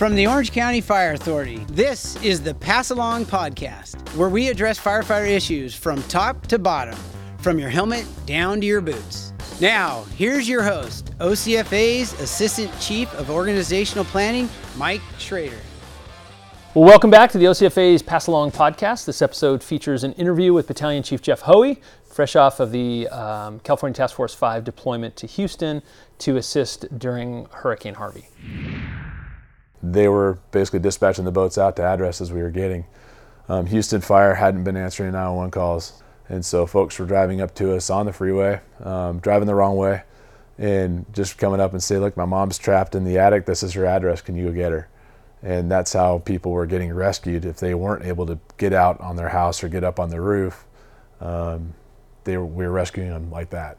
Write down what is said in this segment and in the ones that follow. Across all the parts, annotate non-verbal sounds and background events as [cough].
From the Orange County Fire Authority, this is the Pass Along Podcast, where we address firefighter issues from top to bottom, from your helmet down to your boots. Now, here's your host, OCFA's Assistant Chief of Organizational Planning, Mike Schrader. Well, welcome back to the OCFA's Pass Along podcast. This episode features an interview with Battalion Chief Jeff Hoey, fresh off of the um, California Task Force 5 deployment to Houston to assist during Hurricane Harvey. They were basically dispatching the boats out to addresses we were getting. Um, Houston Fire hadn't been answering 911 calls, and so folks were driving up to us on the freeway, um, driving the wrong way, and just coming up and say, "Look, my mom's trapped in the attic. This is her address. Can you go get her?" and that's how people were getting rescued if they weren't able to get out on their house or get up on the roof. Um, they were, we were rescuing them like that.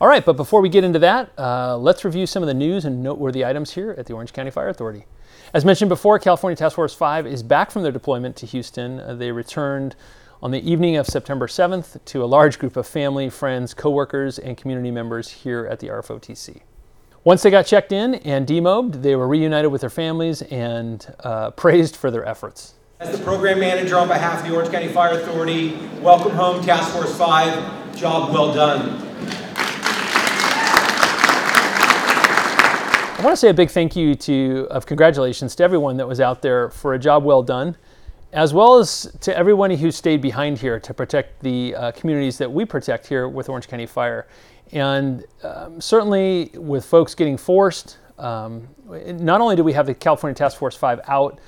All right, but before we get into that, uh, let's review some of the news and noteworthy items here at the Orange County Fire Authority. As mentioned before, California Task Force 5 is back from their deployment to Houston. Uh, they returned on the evening of September 7th to a large group of family, friends, coworkers, and community members here at the RFOTC. Once they got checked in and demobbed, they were reunited with their families and uh, [laughs] praised for their efforts. As the program manager on behalf of the Orange County Fire Authority, welcome home Task Force 5. Job well done. I want to say a big thank you to of congratulations to everyone that was out there for a job well done, as well as to everyone who stayed behind here to protect the uh, communities that we protect here with Orange County Fire. And um, certainly with folks getting forced, um, not only do we have the California Task Force 5 out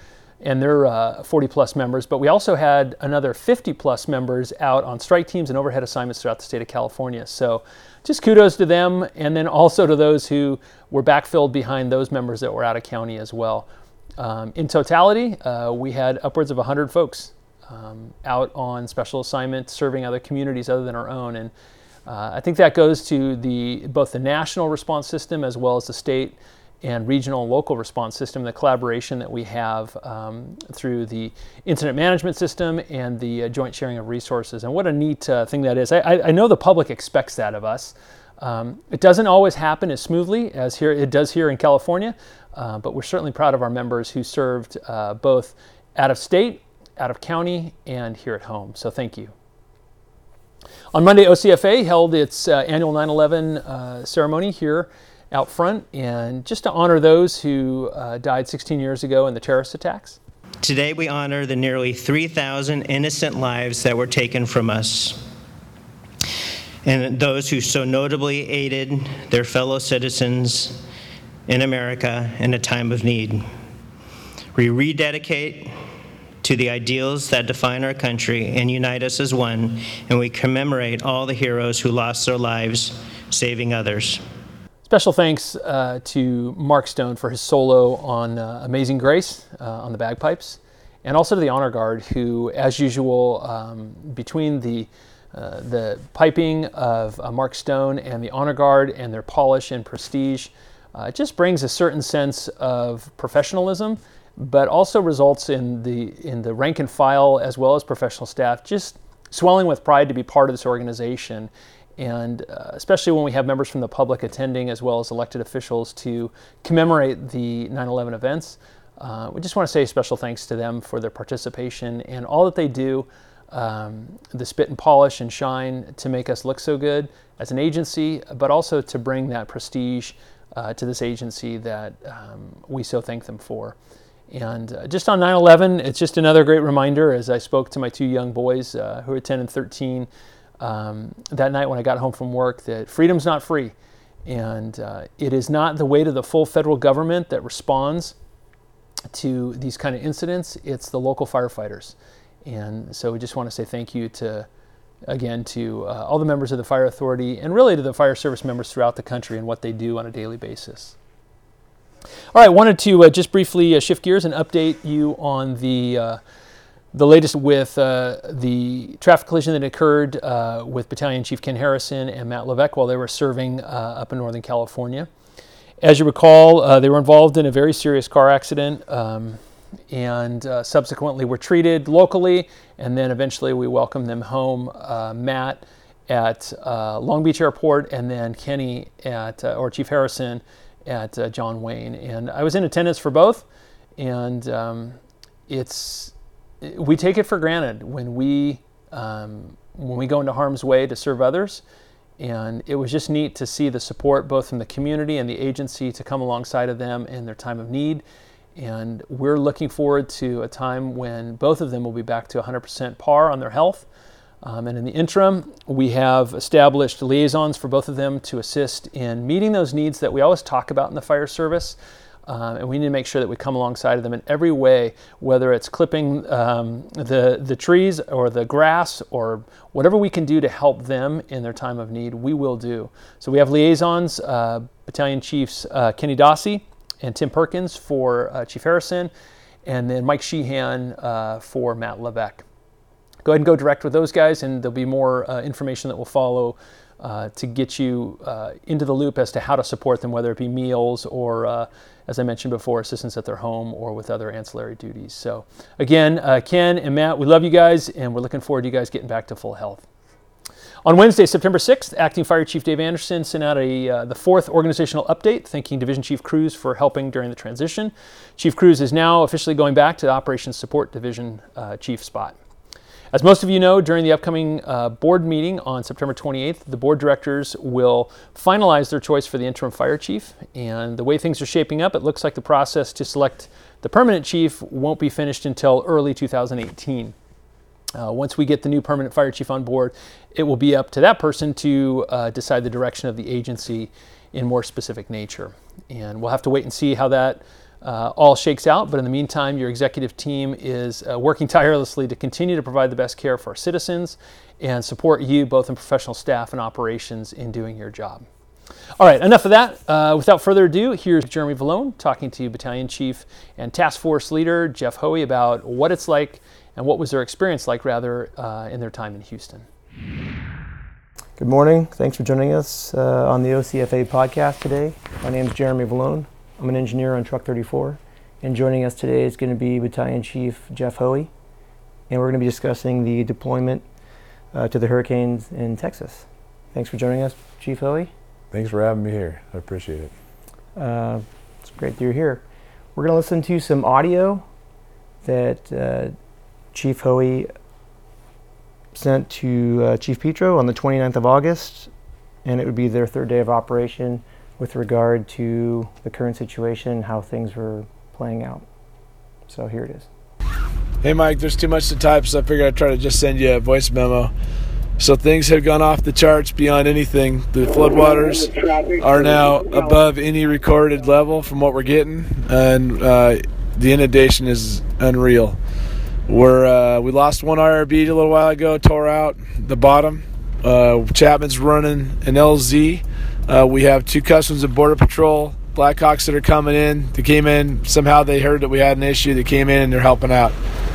and their uh, 40 plus members, but we also had another 50 plus members out on strike teams and overhead assignments throughout the state of California. So just kudos to them and then also to those who were backfilled behind those members that were out of county as well. Um, in totality, uh, we had upwards of 100 folks um, out on special assignment serving other communities other than our own. And uh, I think that goes to the both the national response system as well as the state and regional and local response system, the collaboration that we have um, through the incident management system and the uh, joint sharing of resources. And what a neat uh, thing that is. I, I, know the public expects that of us. Um, it doesn't always happen as smoothly as here it does here in California, uh, but we're certainly proud of our members who served uh, both out of state, out of county, and here at home. So thank you. On Monday, OCFA held its uh, annual 9 11 uh, ceremony here out front, and just to honor those who uh, died 16 years ago in the terrorist attacks. Today, we honor the nearly 3,000 innocent lives that were taken from us, and those who so notably aided their fellow citizens in America in a time of need. We rededicate to the ideals that define our country and unite us as one, and we commemorate all the heroes who lost their lives saving others. Special thanks uh, to Mark Stone for his solo on uh, Amazing Grace uh, on the bagpipes, and also to the Honor Guard, who, as usual, um, between the uh, the piping of uh, Mark Stone and the Honor Guard and their polish and prestige, uh, it just brings a certain sense of professionalism but also results in the in the rank and file as well as professional staff just swelling with pride to be part of this organization and uh, especially when we have members from the public attending as well as elected officials to commemorate the 9-11 events uh, we just want to say special thanks to them for their participation and all that they do um, the spit and polish and shine to make us look so good as an agency but also to bring that prestige uh, to this agency that um, we so thank them for. And uh, just on 9 11, it's just another great reminder as I spoke to my two young boys uh, who are 10 and 13 um, that night when I got home from work that freedom's not free. And uh, it is not the weight of the full federal government that responds to these kind of incidents, it's the local firefighters. And so we just want to say thank you to, again, to uh, all the members of the Fire Authority and really to the fire service members throughout the country and what they do on a daily basis. All right, wanted to uh, just briefly uh, shift gears and update you on the uh, the latest with uh, the traffic collision that occurred uh, with Battalion Chief Ken Harrison and Matt Levesque while they were serving uh, up in Northern California. As you recall, they were involved in a very serious car accident. Um, and subsequently were treated locally, and then eventually we welcomed them home. Matt at Long Beach Airport, and then Kenny at, or Chief Harrison at uh, John Wayne, and I was in attendance for both, and um, it's we take it for granted when we um, when we go into harm's way to serve others. And it was just neat to see the support both from the community and the agency to come alongside of them in their time of need. And we're looking forward to a time when both of them will be back to 100% par on their health. Um, and in the interim, we have established liaisons for both of them to assist in meeting those needs that we always talk about in the fire service. Um, and we need to make sure that we come alongside of them in every way, whether it's clipping um, the, the trees or the grass or whatever we can do to help them in their time of need, we will do. So we have liaisons, uh, Battalion Chiefs uh, Kenny Dossie and Tim Perkins for uh, Chief Harrison, and then Mike Sheehan uh, for Matt Levesque. Go ahead and go direct with those guys, and there'll be more uh, information that will follow uh, to get you uh, into the loop as to how to support them, whether it be meals or, uh, as I mentioned before, assistance at their home or with other ancillary duties. So, again, uh, Ken and Matt, we love you guys, and we're looking forward to you guys getting back to full health. On Wednesday, September 6th, Acting Fire Chief Dave Anderson sent out a, uh, the fourth organizational update, thanking Division Chief Cruz for helping during the transition. Chief Cruz is now officially going back to the Operations Support Division uh, Chief spot. As most of you know, during the upcoming uh, board meeting on September 28th, the board directors will finalize their choice for the interim fire chief. And the way things are shaping up, it looks like the process to select the permanent chief won't be finished until early 2018. Uh, once we get the new permanent fire chief on board, it will be up to that person to uh, decide the direction of the agency in more specific nature. And we'll have to wait and see how that uh, all shakes out. But in the meantime, your executive team is uh, working tirelessly to continue to provide the best care for our citizens and support you, both in professional staff and operations, in doing your job. All right, enough of that. Uh, without further ado, here's Jeremy Vallone talking to Battalion Chief and Task Force Leader Jeff Hoey about what it's like and what was their experience like, rather, uh, in their time in Houston. Good morning. Thanks for joining us uh, on the OCFA podcast today. My name is Jeremy Vallone. I'm an engineer on Truck 34, and joining us today is going to be Battalion Chief Jeff Hoey, and we're going to be discussing the deployment uh, to the hurricanes in Texas. Thanks for joining us, Chief Hoey. Thanks for having me here. I appreciate it. Uh, it's great that you're here. We're going to listen to some audio that uh, Chief Hoey sent to uh, Chief Petro on the 29th of August, and it would be their third day of operation with regard to the current situation, how things were playing out. So here it is. Hey, Mike, there's too much to type, so I figured I'd try to just send you a voice memo. So things have gone off the charts beyond anything. The floodwaters are now above any recorded level from what we're getting, and uh, the inundation is unreal. We're uh, we lost one IRB a little while ago, tore out the bottom. Uh, Chapman's running an LZ. Uh, we have two Customs and Border Patrol Blackhawks that are coming in. They came in somehow. They heard that we had an issue. They came in and they're helping out.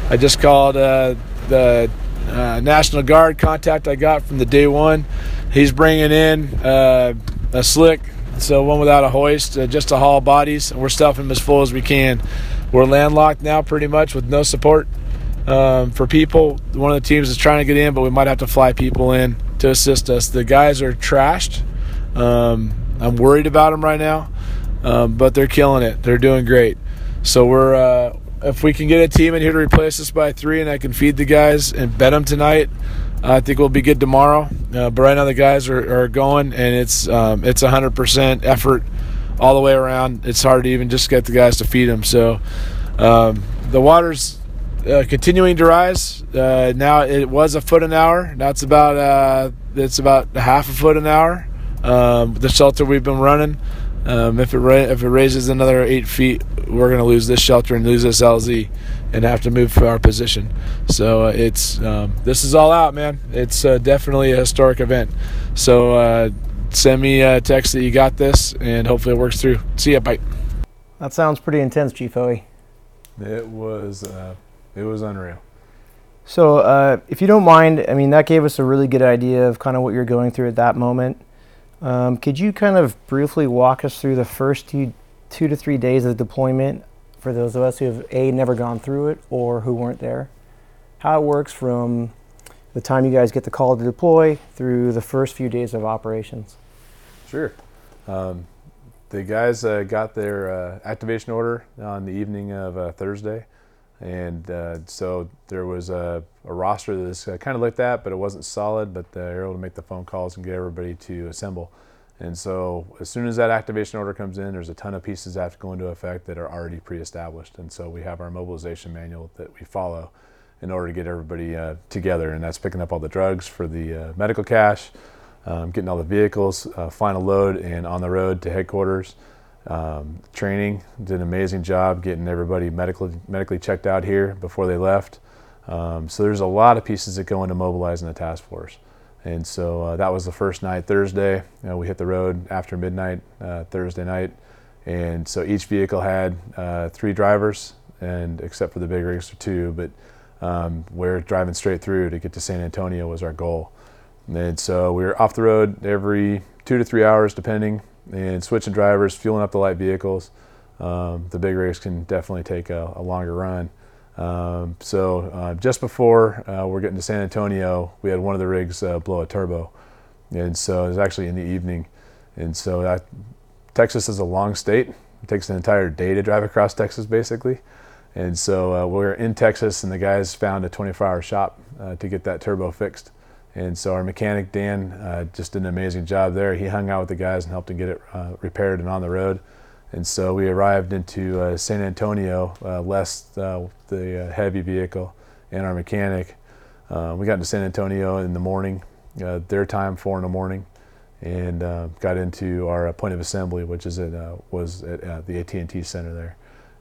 I just called uh, the uh, National Guard contact I got from the day one. He's bringing in uh, a slick, so one without a hoist, uh, just to haul bodies. We're stuffing them as full as we can. We're landlocked now, pretty much with no support um, for people. One of the teams is trying to get in, but we might have to fly people in to assist us. The guys are trashed. Um, I'm worried about them right now, um, but they're killing it. They're doing great. So we're uh, if we can get a team in here to replace us by three, and I can feed the guys and bet them tonight, I think we'll be good tomorrow. Uh, but right now the guys are, are going, and it's um, it's 100% effort all the way around. It's hard to even just get the guys to feed them. So um, the water's uh, continuing to rise. Uh, now it was a foot an hour. Now it's about uh, it's about half a foot an hour. Um, the shelter we've been running. Um, if it ra- if it raises another eight feet, we're going to lose this shelter and lose this LZ, and have to move to our position. So uh, it's um, this is all out, man. It's uh, definitely a historic event. So uh, send me a text that you got this, and hopefully it works through. See ya, bye. That sounds pretty intense, Chief Hoey. It was uh, it was unreal. So, uh, if you don't mind, I mean, that gave us a really good idea of kind of what you're going through at that moment. Um, could you kind of briefly walk us through the first two, two to three days of deployment for those of us who have A, never gone through it or who weren't there? How it works from the time you guys get the call to deploy through the first few days of operations? Sure. Um, the guys uh, got their uh, activation order on the evening of uh, Thursday, and uh, so there was a, a roster that was kind of like that, but it wasn't solid. But they were able to make the phone calls and get everybody to assemble. And so as soon as that activation order comes in, there's a ton of pieces that have to go into effect that are already pre-established. And so we have our mobilization manual that we follow in order to get everybody uh, together. And that's picking up all the drugs for the uh, medical cache, um, getting all the vehicles, uh, final load, and on the road to headquarters. Um, training did an amazing job getting everybody medically medically checked out here before they left. Um, so there's a lot of pieces that go into mobilizing the task force. And so uh, that was the first night, Thursday. You know, we hit the road after midnight uh, Thursday night, and so each vehicle had uh, three drivers, and except for the big rigs, two. But um, we're driving straight through to get to San Antonio was our goal. And so we were off the road every two to three hours, depending, and switching drivers, fueling up the light vehicles. Um, the big rigs can definitely take a, a longer run. Um, so uh, just before uh, we're getting to San Antonio, we had one of the rigs uh, blow a turbo, and so it was actually in the evening. And so Texas is a long state; it takes an entire day to drive across Texas, basically. And so uh, we're in Texas, and the guys found a 24-hour shop uh, to get that turbo fixed. And so our mechanic Dan uh, just did an amazing job there. He hung out with the guys and helped them get it repaired and on the road. And so we arrived into uh, San Antonio, uh, less uh, the uh, heavy vehicle and our mechanic. Uh, we got into San Antonio in the morning, uh, their time, four in the morning, and got into our point of assembly, which is at, was at the AT&T Center there.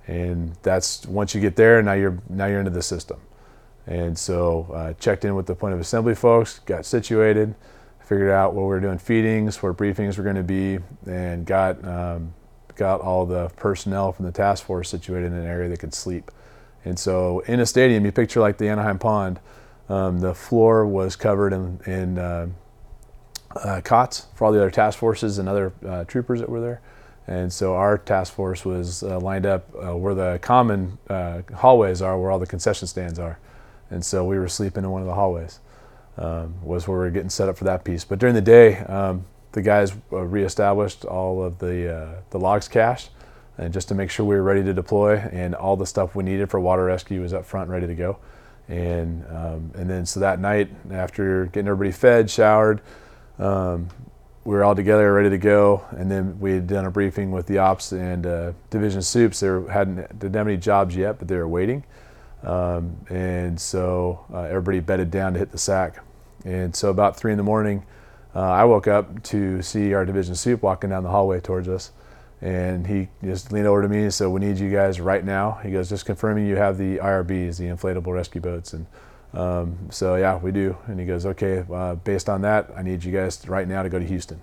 And that's once you get there, now you're now you're into the system. And so I checked in with the point of assembly folks, got situated, figured out where we were doing feedings, where briefings were going to be, and got um, got all the personnel from the task force situated in an area that could sleep. And so in a stadium, you picture like the Anaheim Pond, um, the floor was covered in, in uh, uh, cots for all the other task forces and other uh, troopers that were there. And so our task force was uh, lined up uh, where the common uh, hallways are, where all the concession stands are. And so we were sleeping in one of the hallways, um, was where we were getting set up for that piece. But during the day, um, the guys uh, reestablished all of the uh, the logs cached, and just to make sure we were ready to deploy, and all the stuff we needed for water rescue was up front, ready to go. And um, and then so that night, after getting everybody fed, showered, um, we were all together, ready to go. And then we had done a briefing with the ops and uh, division soups. They hadn't didn't have any jobs yet, but they were waiting. Um, and so uh, everybody bedded down to hit the sack. And so about three in the morning uh, I woke up to see our division soup walking down the hallway towards us. And he just leaned over to me and said, We need you guys right now. He goes, Just confirming you have the IRBs, the inflatable rescue boats. And um, so, yeah, we do. And he goes, Okay, uh, based on that, I need you guys right now to go to Houston.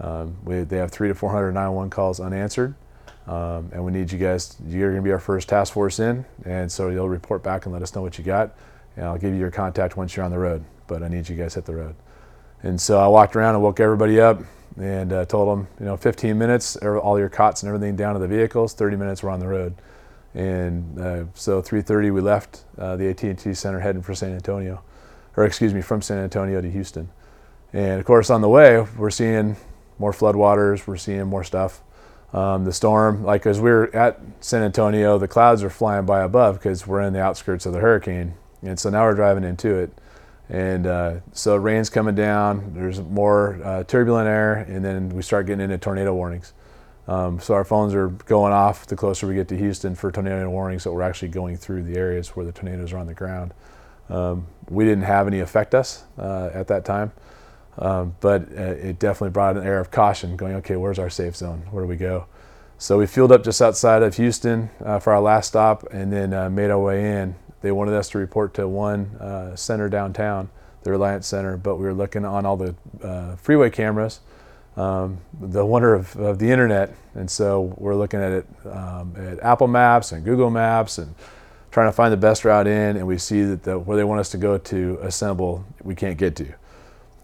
Um, we, they have three to 400 911 calls unanswered. Um, and we need you guys, you're going to be our first task force in. And so you'll report back and let us know what you got. And I'll give you your contact once you're on the road. But I need you guys hit the road. And so I walked around and woke everybody up and uh, told them, you know, 15 minutes, all your cots and everything down to the vehicles. 30 minutes we're on the road. And uh, so 3:30 we left uh, the AT&T Center heading for San Antonio, or excuse me, from San Antonio to Houston. And of course, on the way we're seeing more floodwaters. We're seeing more stuff. Um, the storm, like as we are at San Antonio, the clouds are flying by above because we're in the outskirts of the hurricane, and so now we're driving into it and uh, so rain's coming down, there's more uh, turbulent air, and then we start getting into tornado warnings. Um, so our phones are going off the closer we get to Houston for tornado warnings that we're actually going through the areas where the tornadoes are on the ground. Um, we didn't have any affect us uh, at that time, um, but uh, it definitely brought an air of caution going, okay, where's our safe zone? Where do we go? So we fueled up just outside of Houston uh, for our last stop and then uh, made our way in they wanted us to report to one uh, center downtown, the Reliant Center, but we were looking on all the uh, freeway cameras, um, the wonder of, of, the internet, and so we're looking at it um, at Apple Maps and Google Maps and trying to find the best route in, and we see that the, where they want us to go to assemble, we can't get to.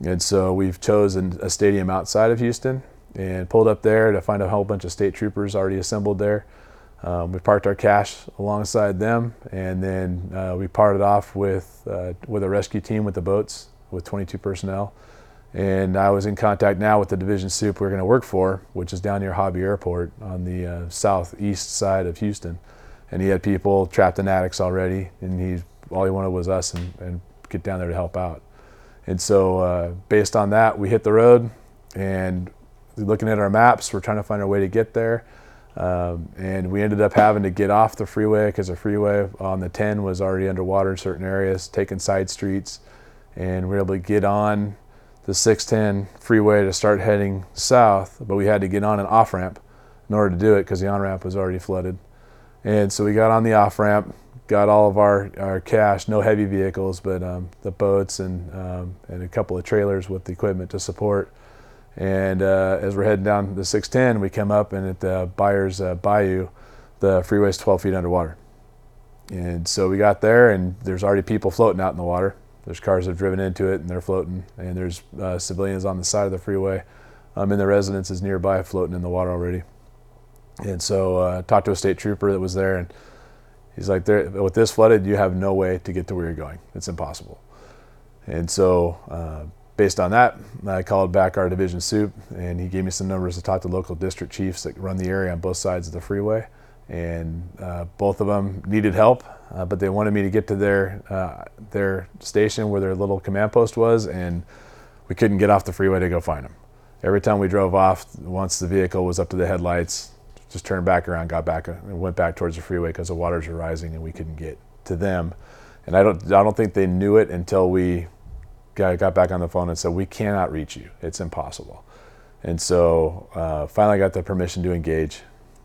And so we've chosen a stadium outside of Houston and pulled up there to find a whole bunch of state troopers already assembled there. Um, we parked our cache alongside them, and then uh, we parted off with uh, with a rescue team with the boats with 22 personnel, And I was in contact now with the division soup we are going to work for, which is down near Hobby Airport on the uh, southeast side of Houston. And he had people trapped in attics already, and he all he wanted was us and, and get down there to help out. And so, uh, based on that, we hit the road and looking at our maps, we're trying to find a way to get there. Um, and we ended up having to get off the freeway because the freeway on the 10 was already underwater in certain areas, taking side streets. And we were able to get on the 610 freeway to start heading south, but we had to get on an off ramp in order to do it because the on ramp was already flooded. And so we got on the off ramp, got all of our, our cache, no heavy vehicles, but um, the boats and, um, and a couple of trailers with the equipment to support. And uh, as we're heading down the 610, we come up and at the Brays uh, Bayou, the freeway's 12 feet underwater. And so we got there, and there's already people floating out in the water. There's cars that have driven into it and they're floating, and there's uh, civilians on the side of the freeway um, in the residences nearby floating in the water already. And so uh, talked to a state trooper that was there, and he's like, "With this flooded, you have no way to get to where you're going. It's impossible." And so, uh, based on that, I called back our division soup, and he gave me some numbers to talk to local district chiefs that run the area on both sides of the freeway and uh, both of them needed help, uh, but they wanted me to get to their uh, their station where their little command post was, and we couldn't get off the freeway to go find them. Every time we drove off, once the vehicle was up to the headlights, just turned back around, got back, and went back towards the freeway because the waters were rising and we couldn't get to them. And I don't I don't think they knew it until we got, got back on the phone and said we cannot reach you. It's impossible. And so uh, finally got the permission to engage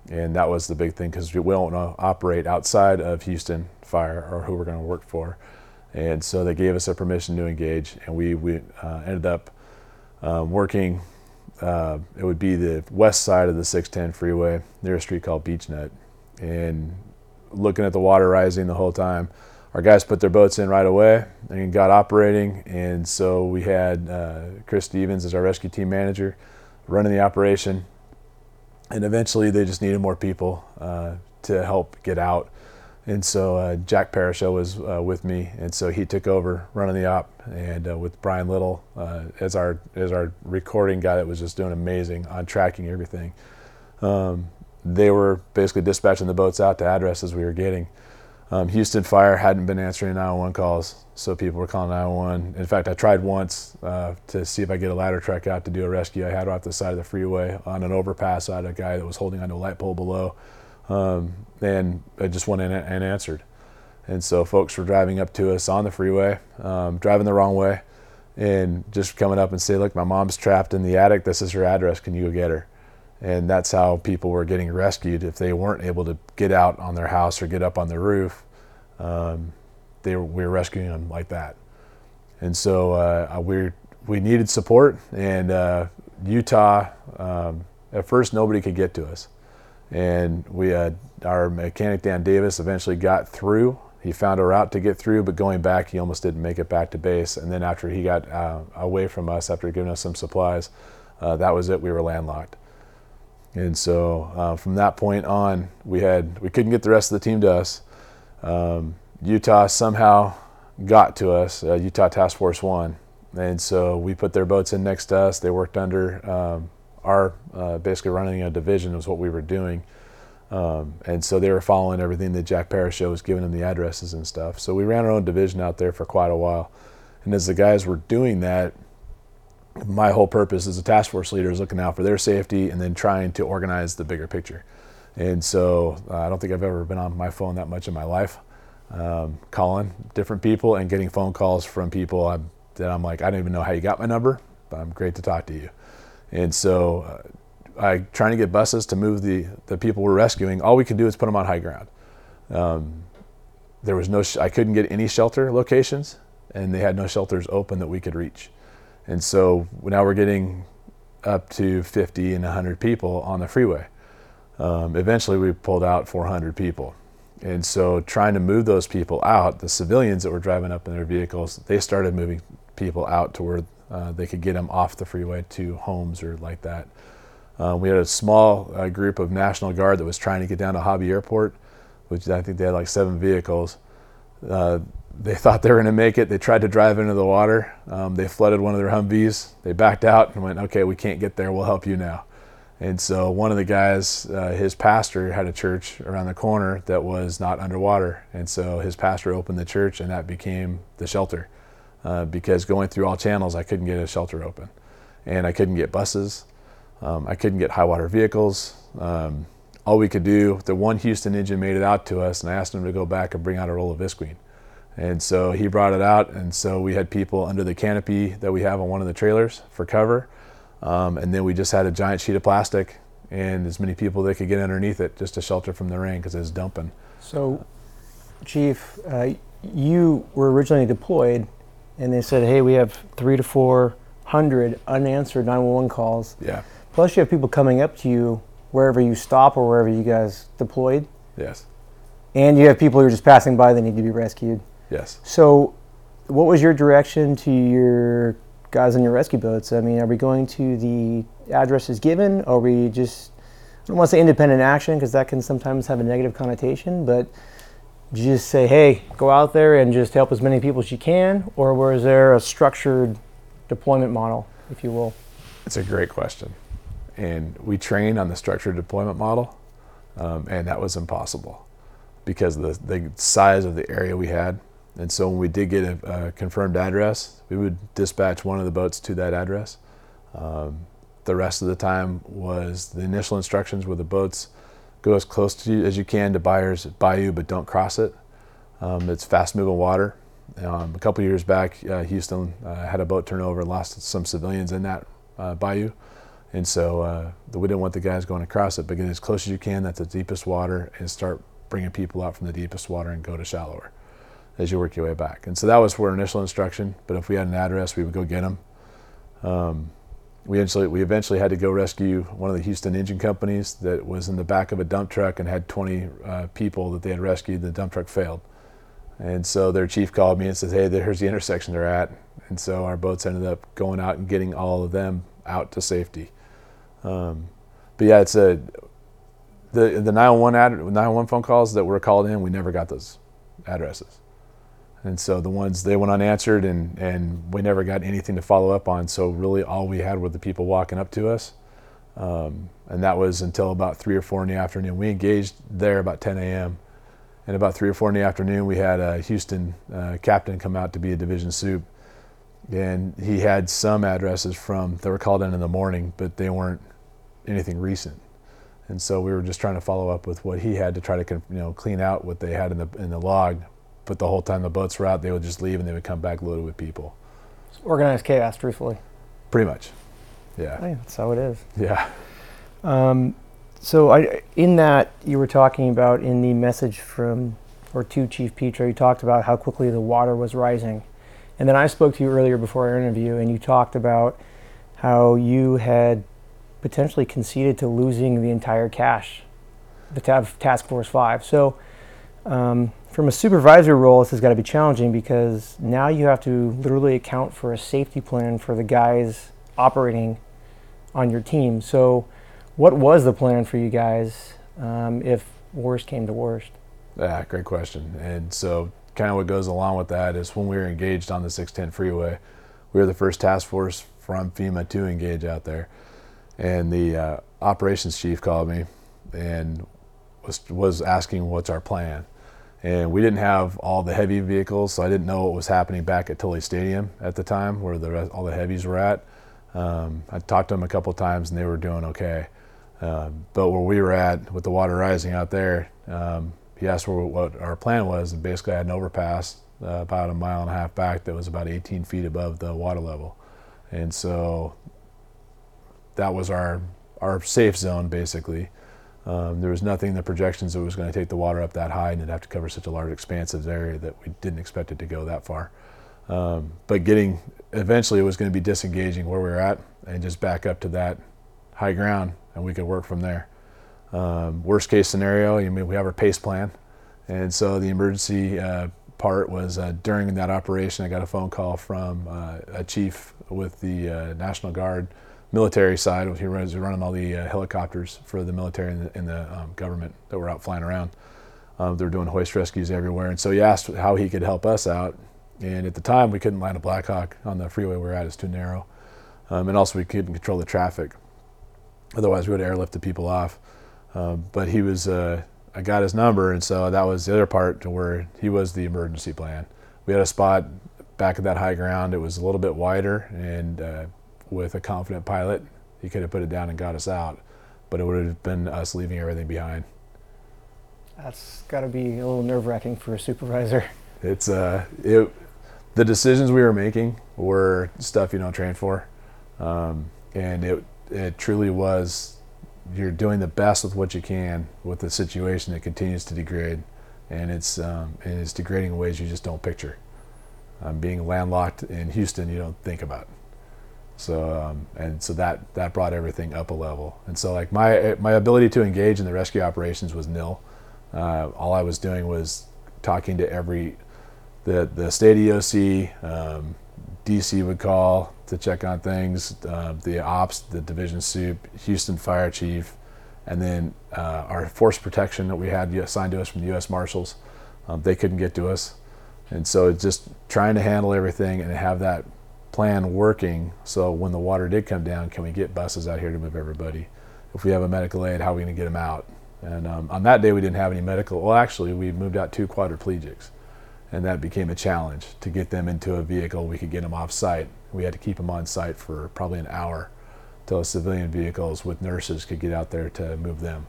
and that was the big thing because we don't operate outside of Houston Fire or who we're going to work for, and so they gave us a permission to engage, and we we uh, ended up um, working. Uh, it would be the west side of the 610 freeway near a street called Beechnut, and looking at the water rising the whole time. Our guys put their boats in right away and got operating, and so we had uh, Chris Stevens as our rescue team manager running the operation and eventually they just needed more people uh, to help get out. And so uh, Jack Parasho was uh, with me, and so he took over running the op, and uh, with Brian Little uh, as our as our recording guy that was just doing amazing on tracking everything. Um, they were basically dispatching the boats out to addresses we were getting. Um, Houston Fire hadn't been answering 911 calls, so people were calling 911. In fact, I tried once uh, to see if I get a ladder truck out to do a rescue. I had off the side of the freeway on an overpass. I had a guy that was holding onto a light pole below, um, and I just went in and answered. And so folks were driving up to us on the freeway, um, driving the wrong way, and just coming up and say, "Look, my mom's trapped in the attic. This is her address. Can you go get her?" and that's how people were getting rescued if they weren't able to get out on their house or get up on their roof um, they were, we were rescuing them like that and so uh, we we needed support and uh, Utah um, at first nobody could get to us and we had our mechanic Dan Davis eventually got through he found a route to get through but going back he almost didn't make it back to base and then after he got uh, away from us after giving us some supplies uh, that was it we were landlocked and so uh, from that point on, we had we couldn't get the rest of the team to us. Um, Utah somehow got to us. Uh, Utah Task Force One, and so we put their boats in next to us. They worked under um, our uh, basically running a division was what we were doing. Um, and so they were following everything that Jack Parasho was giving them the addresses and stuff. So we ran our own division out there for quite a while. And as the guys were doing that, my whole purpose as a task force leader is looking out for their safety and then trying to organize the bigger picture. And so uh, I don't think I've ever been on my phone that much in my life, um, calling different people and getting phone calls from people I'm, that I'm like, I don't even know how you got my number, but I'm great to talk to you. And so uh, I trying to get buses to move the, the people we're rescuing. All we could do is put them on high ground. Um, there was no, sh- I couldn't get any shelter locations, and they had no shelters open that we could reach. And so now we're getting up to 50 and 100 people on the freeway. Um, eventually, we pulled out 400 people. And so, trying to move those people out, the civilians that were driving up in their vehicles, they started moving people out to where uh, they could get them off the freeway to homes or like that. Uh, we had a small uh, group of National Guard that was trying to get down to Hobby Airport, which I think they had like seven vehicles. Uh, they [laughs] thought they were going to make it. They tried to drive into the water. Um, they flooded one of their Humvees. They backed out and went, okay, we can't get there. We'll help you now. And so one of the guys, uh, his pastor had a church around the corner that was not underwater. And so his pastor opened the church and that became the shelter. Uh, because going through all channels, I couldn't get a shelter open. And I couldn't get buses. Um, I couldn't get high water vehicles. Um, all we could do, the one Houston engine made it out to us, and I asked him to go back and bring out a roll of visqueen. And so he brought it out, and so we had people under the canopy that we have on one of the trailers for cover. Um, and then we just had a giant sheet of plastic and as many people they could get underneath it just to shelter from the rain because it was dumping. So, Chief, uh, you were originally deployed, and they said, "Hey, we have three to four hundred unanswered 911 calls." Yeah. Plus, you have people coming up to you wherever you stop or wherever you guys deployed. Yes. And you have people who are just passing by that need to be rescued. Yes. So, what was your direction to your guys on your rescue boats? I mean, are we going to the addresses given? Or are we just, I don't want to say independent action because that can sometimes have a negative connotation, but just say, hey, go out there and just help as many people as you can? Or was there a structured deployment model, if you will? It's a great question. And we train on the structured deployment model, um, and that was impossible because of the, the size of the area we had. And so when we did get a, a confirmed address, we would dispatch one of the boats to that address. Um, the rest of the time was the initial instructions were the boats go as close to you as you can to Brays Bayou, but don't cross it. Um, it's fast moving water. Um, a couple years back, uh, Houston uh, had a boat turnover lost some civilians in that uh, bayou. And so uh, we didn't want the guys going across it, but get as close as you can, that's the deepest water, and start bringing people out from the deepest water and go to shallower as you work your way back. And so that was for initial instruction, but if we had an address, we would go get them. Um, we eventually, we eventually had to go rescue one of the Houston engine companies that was in the back of a dump truck and had 20 uh, people that they had rescued. The dump truck failed. And so their chief called me and says, hey, here's the intersection they're at. And so our boats ended up going out and getting all of them out to safety. Um, but yeah, it's a the the 911 ad, 911 phone calls that were called in. We never got those addresses, and so the ones they went unanswered, and and we never got anything to follow up on. So really, all we had were the people walking up to us, um, and that was until about three or four in the afternoon. We engaged there about 10 a.m. And about three or four in the afternoon, we had a Houston uh, captain come out to be a division soup and he had some addresses from that were called in in the morning, but they weren't anything recent. And so we were just trying to follow up with what he had to try to you know clean out what they had in the in the log. But the whole time the boats were out, they would just leave and they would come back loaded with people. It's Organized chaos, truthfully. Pretty much, yeah. Hey, that's how it is. Yeah. Um, so I, in that you were talking about in the message from or to Chief Petro, you talked about how quickly the water was rising. And then I spoke to you earlier before our interview, and you talked about how you had potentially conceded to losing the entire cache, the Task Force 5. So, um, from a supervisor role, this has got to be challenging because now you have to literally account for a safety plan for the guys operating on your team. So, what was the plan for you guys um, if worst came to worst? Yeah, great question. And so kind of what goes along with that is when we were engaged on the 610 freeway, we were the first task force from FEMA to engage out there. And the uh, operations chief called me and was, was asking what's our plan. And we didn't have all the heavy vehicles, so I didn't know what was happening back at Tully Stadium at the time where the rest, all the heavies were at. Um, I talked to them a couple times and they were doing okay. Um, but where we were at with the water rising out there, um, he asked what our plan was, and basically I had an overpass uh, about a mile and a half back that was about 18 feet above the water level, and so that was our our safe zone basically. Um, there was nothing in the projections that was going to take the water up that high and it'd have to cover such a large expansive area that we didn't expect it to go that far. Um, but getting eventually it was going to be disengaging where we were at and just back up to that high ground and we could work from there. Um, worst case scenario, you mean we have our pace plan, and so the emergency uh, part was uh, during that operation. I got a phone call from uh, a chief with the uh, National Guard military side. He was running all the uh, helicopters for the military and the, and the um, government that were out flying around. Um, they were doing hoist rescues everywhere, and so he asked how he could help us out. And at the time, we couldn't land a Blackhawk on the freeway we were at; it's too narrow, um, and also we couldn't control the traffic. Otherwise, we would have airlifted people off. Um, but he was, uh, I got his number, and so that was the other part to where he was the emergency plan. We had a spot back at that high ground. It was a little bit wider, and uh, with a confident pilot, he could have put it down and got us out. But it would have been us leaving everything behind. That's got to be a little nerve wracking for a supervisor. It's uh, it, the decisions we were making were stuff you don't train for, um, and it it truly was. You're doing the best with what you can with the situation that continues to degrade, and it's um, and it's degrading in ways you just don't picture. Um, being landlocked in Houston, you don't think about. So um, and so that that brought everything up a level. And so like my my ability to engage in the rescue operations was nil. Uh, all I was doing was talking to every the the state EOC, um, DC would call to check on things, uh, the ops, the division soup, Houston fire chief, and then uh, our force protection that we had assigned to us from the U.S. Marshals. Um, they couldn't get to us, and so just trying to handle everything and have that plan working. So when the water did come down, can we get buses out here to move everybody? If we have a medical aid, how are we going to get them out? And um, on that day, we didn't have any medical. Well, actually, we moved out two quadriplegics, and that became a challenge to get them into a vehicle. We could get them off site. We had to keep them on site for probably an hour till civilian vehicles with nurses could get out there to move them.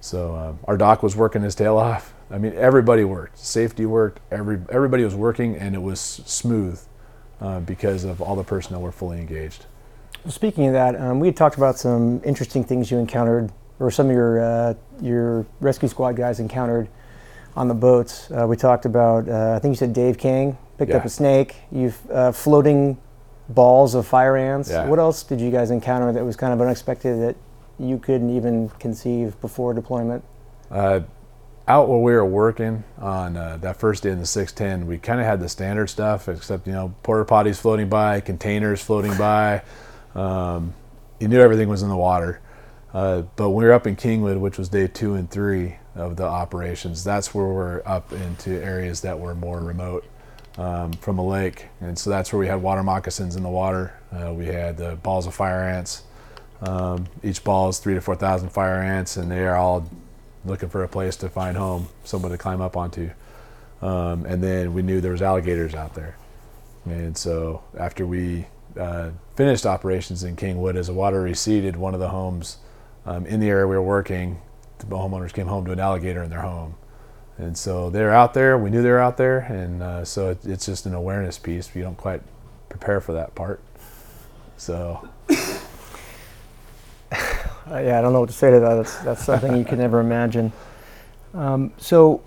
So um, our doc was working his tail off. I mean, everybody worked. Safety worked. Every everybody was working, and it was smooth uh, because of all the personnel were fully engaged. Well, speaking of that, um, we had talked about some interesting things you encountered, or some of your uh, your rescue squad guys encountered on the boats. Uh, we talked about, uh, I think you said Dave King picked Yeah. up a snake. You've uh, floating balls of fire ants. Yeah. What else did you guys encounter that was kind of unexpected that you couldn't even conceive before deployment? Out where we were working on uh, that first day in the 610, we kind of had the standard stuff, except you know porta potties floating by, containers floating by. Um, you knew everything was in the water. Uh, but when we were up in Kingwood, which was day two and three of the operations, that's where we're up into areas that were more remote um, from a lake, and so that's where we had water moccasins in the water. Uh, we had the balls of fire ants. Um, each ball is three to four thousand fire ants, and they are all looking for a place to find home, someone to climb up onto. Um, and then we knew there was alligators out there, and so after we uh, finished operations in Kingwood, as the water receded, one of the homes um, in the area we were working, the homeowners came home to an alligator in their home. And so they're out there. We knew they were out there, and uh, so it, it's just an awareness piece. We don't quite prepare for that part. So Uh, yeah, I don't know what to say to that. That's, that's something you can never imagine. Um, so,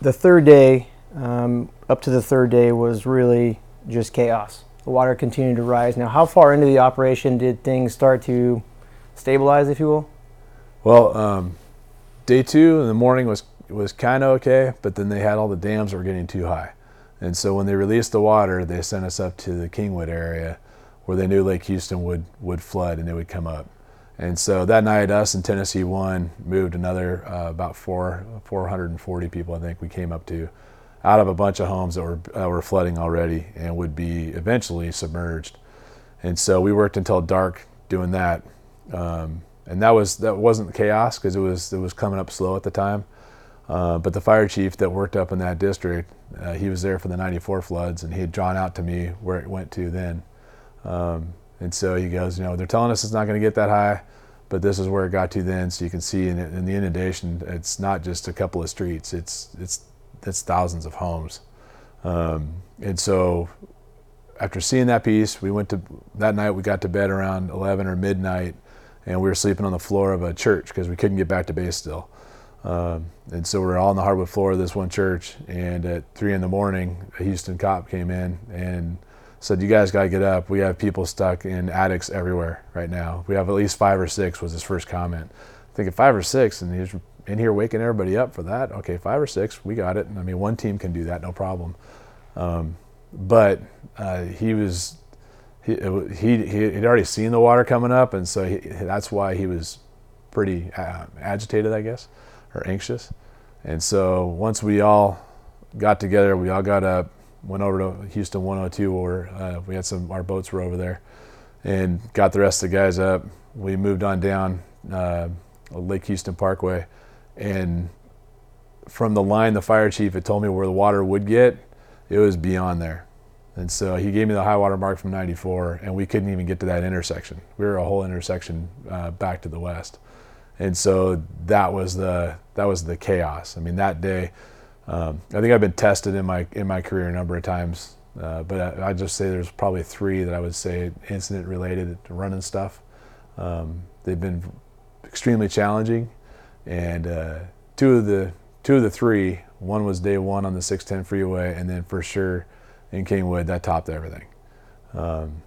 the third day, um, up to the third day, was really just chaos. The water continued to rise. Now, how far into the operation did things start to stabilize, if you will? Well, um, day two in the morning was was kind of okay, but then they had all the dams were getting too high, and so when they released the water, they sent us up to the Kingwood area, where they knew Lake Houston would would flood and it would come up, and so that night, us and Tennessee One moved another uh, about four 440 people, I think we came up to, out of a bunch of homes that were uh, were flooding already and would be eventually submerged, and so we worked until dark doing that. Um, and that was that wasn't chaos because it was it was coming up slow at the time. Uh, but the fire chief that worked up in that district, uh, he was there for the '94 floods, and he had drawn out to me where it went to then. Um, and so he goes, you know, they're telling us it's not going to get that high, but this is where it got to then. So you can see in, in the inundation, it's not just a couple of streets; it's it's it's thousands of homes. Um, and so after seeing that piece, we went to that night. We got to bed around 11 or midnight and we were sleeping on the floor of a church because we couldn't get back to base still. Um, and so we're all on the hardwood floor of this one church. And at three in the morning, a Houston cop came in and said, "You guys got to get up. We have people stuck in attics everywhere right now. We have at least five or six Was his first comment. I'm thinking five or six, and he's in here waking everybody up for that. Okay, five or six, we got it. I mean, one team can do that, no problem. Um, but uh, he was he, he he'd already seen the water coming up, and so he, that's why he was pretty uh, agitated, I guess, or anxious. And so once we all got together, we all got up, went over to Houston 102 where uh, we had some our boats were over there, and got the rest of the guys up. We moved on down uh, Lake Houston Parkway, and from the line the fire chief had told me where the water would get, it was beyond there. And so he gave me the high water mark from 94, and we couldn't even get to that intersection. We were a whole intersection uh, back to the west, and so that was the that was the chaos. I mean, that day, um, I think I've been tested in my in my career a number of times, uh, but I, I just say there's probably three that I would say incident related to running stuff. Um, they've been extremely challenging, and uh, two of the two of the three, one was day one on the 610 freeway, and then for sure in Kingwood, that topped everything. Um,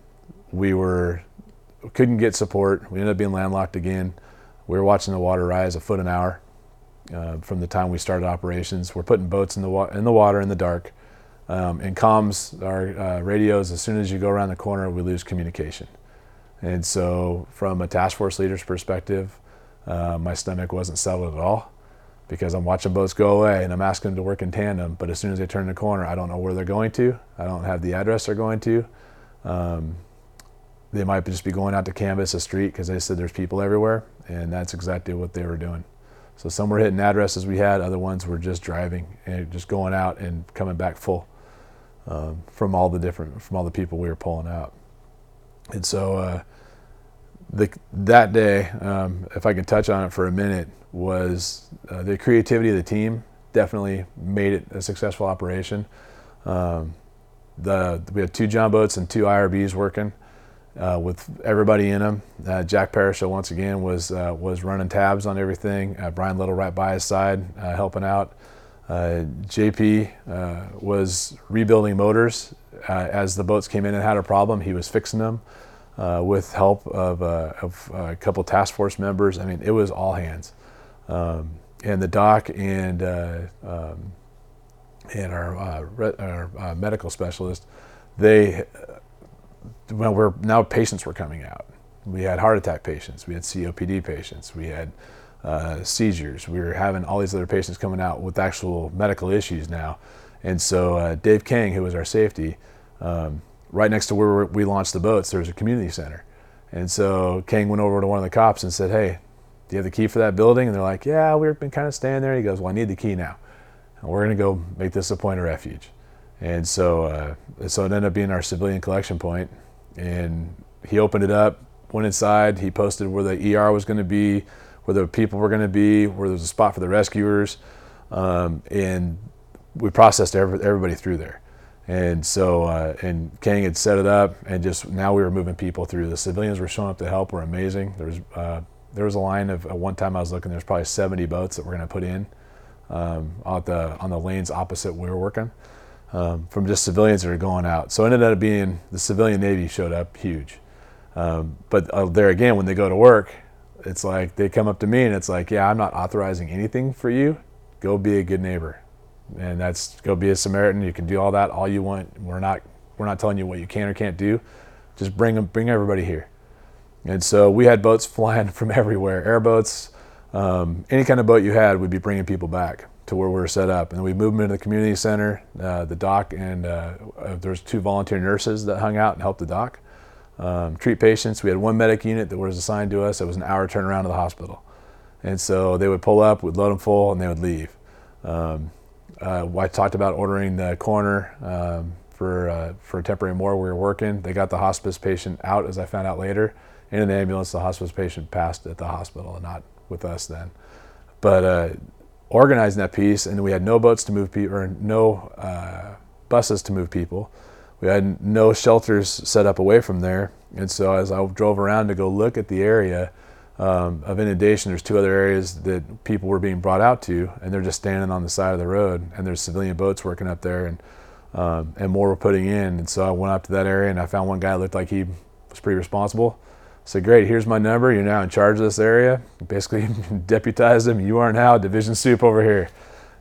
we were couldn't get support. We ended up being landlocked again. We were watching the water rise a foot an hour uh, from the time we started operations. We're putting boats in the wa- in the water in the dark. Um, and comms, our uh, radios, as soon as you go around the corner, we lose communication. And so, from a task force leader's perspective, uh, my stomach wasn't settled at all because I'm watching boats go away and I'm asking them to work in tandem. But as soon as they turn the corner, I don't know where they're going to. I don't have the address they're going to. Um, they might just be going out to canvas a street because they said there's people everywhere, and that's exactly what they were doing. So some were hitting addresses we had, other ones were just driving and just going out and coming back full um, from all the different from all the people we were pulling out. And so uh, the, that day, um, if I can touch on it for a minute, was uh, the creativity of the team definitely made it a successful operation. Um, the, we had two John boats and two IRBs working uh, with everybody in them. Uh, Jack Parashow once again was uh, was running tabs on everything. Uh, Brian Little right by his side uh, helping out. JP was rebuilding motors as the boats came in and had a problem. He was fixing them with help of, of a couple task force members. I mean, it was all hands. Um, and the doc and uh, um, and our, uh, re- our uh, medical specialist, they well, we're now patients were coming out. We had heart attack patients, we had COPD patients, we had uh, seizures. We were having all these other patients coming out with actual medical issues now. And so uh, Dave Kang, who was our safety, um, right next to where we launched the boats, there was a community center. And so Kang went over to one of the cops and said, "Hey, do you have the key for that building? And they're like, yeah, we've been kind of staying there. He goes, well, I need the key now. And we're going to go make this a point of refuge. And so, uh, so it ended up being our civilian collection point. And he opened it up, went inside. He posted where the ER was going to be, where the people were going to be, where there was a spot for the rescuers. Um, and we processed every, everybody through there. And so, uh, and Kang had set it up, and just now we were moving people through. The civilians were showing up to help, were amazing. There was uh, there was a line of uh, one time I was looking. There's probably 70 boats that we're going to put in um, on the on the lanes opposite where we are working um, from just civilians that are going out. So it ended up being the civilian navy showed up huge. Um, but uh, there again, when they go to work, it's like they come up to me and it's like, yeah, I'm not authorizing anything for you. Go be a good neighbor, and that's go be a Samaritan. You can do all that all you want. We're not we're not telling you what you can or can't do. Just bring bring everybody here. And so we had boats [laughs] flying from everywhere, airboats, um, any kind of boat you had, we'd be bringing people back to where we were set up. And we moved them into the community center, uh, the doc, and uh, uh, there was two volunteer nurses that hung out and helped the doc um, treat patients. We had one medic unit that was assigned to us. It was an hour turnaround to the hospital. And so they would pull up, we'd load them full, and they would leave. Um, uh, I talked about ordering the coroner um, for, uh, for a temporary morgue we were working. They got the hospice patient out, as I found out later in an ambulance. The hospice patient passed at the hospital and not with us then. But uh, organizing that piece, and we had no boats to move people, or no uh, buses to move people. We had no shelters set up away from there. And so as I drove around to go look at the area um, of inundation, there's two other areas that people were being brought out to, and they're just standing on the side of the road, and there's civilian boats working up there, and um, and more were putting in. And so I went up to that area, and I found one guy that looked like he was pretty responsible said, Great, here's my number. You're now in charge of this area. Basically, [laughs] deputized him. You are now division soup over here.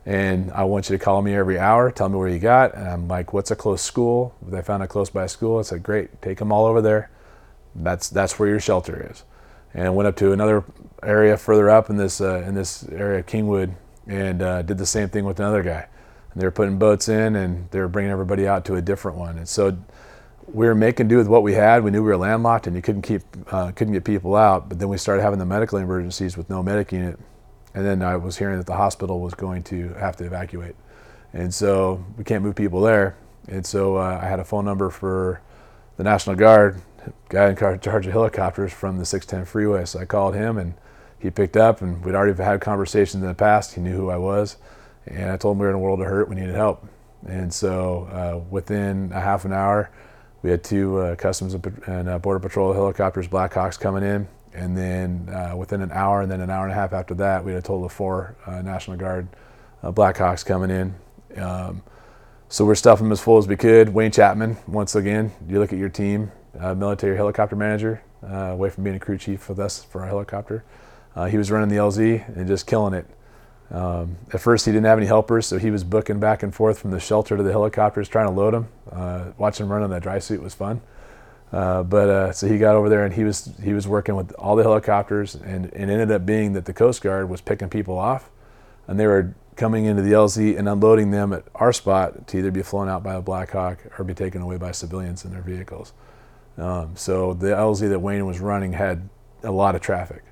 And I want you to call me every hour, tell me where you got. And I'm like, What's a close school? They found a close by school. I said, Great, take them all over there. That's, that's where your shelter is. And went up to another area further up in this, uh, in this area of Kingwood. and uh, did the same thing with another guy. And they were putting boats in, and they were bringing everybody out to a different one. And so we were making do with what we had. We knew we were landlocked, and you couldn't keep uh, couldn't get people out. But then we started having the medical emergencies with no medic unit, and then I was hearing that the hospital was going to have to evacuate, and so we can't move people there. And so uh, I had a phone number for the National Guard, guy in charge of helicopters from the 610 freeway. So I called him, and he picked up, and we'd already had conversations in the past. He knew who I was, and I told him we were in a world of hurt. We needed help, and so uh, within a half an hour we had two uh, Customs and uh, Border Patrol helicopters, Blackhawks, coming in. And then uh, within an hour, and then an hour and a half after that, we had a total of four uh, National Guard uh, Blackhawks coming in. Um, so we're stuffing them as full as we could. Wayne Chapman, once again, you look at your team, military helicopter manager, away from being a crew chief with us for our helicopter. he was running the LZ and just killing it. Um, at first, he didn't have any helpers, so he was booking back and forth from the shelter to the helicopters, trying to load them. Uh, watching him run on that dry suit was fun. Uh, but uh, so he got over there and he was he was working with all the helicopters, and it ended up being that the Coast Guard was picking people off, and they were coming into the LZ and unloading them at our spot to either be flown out by a Black Hawk or be taken away by civilians in their vehicles. Um, so the LZ that Wayne was running had a lot of traffic.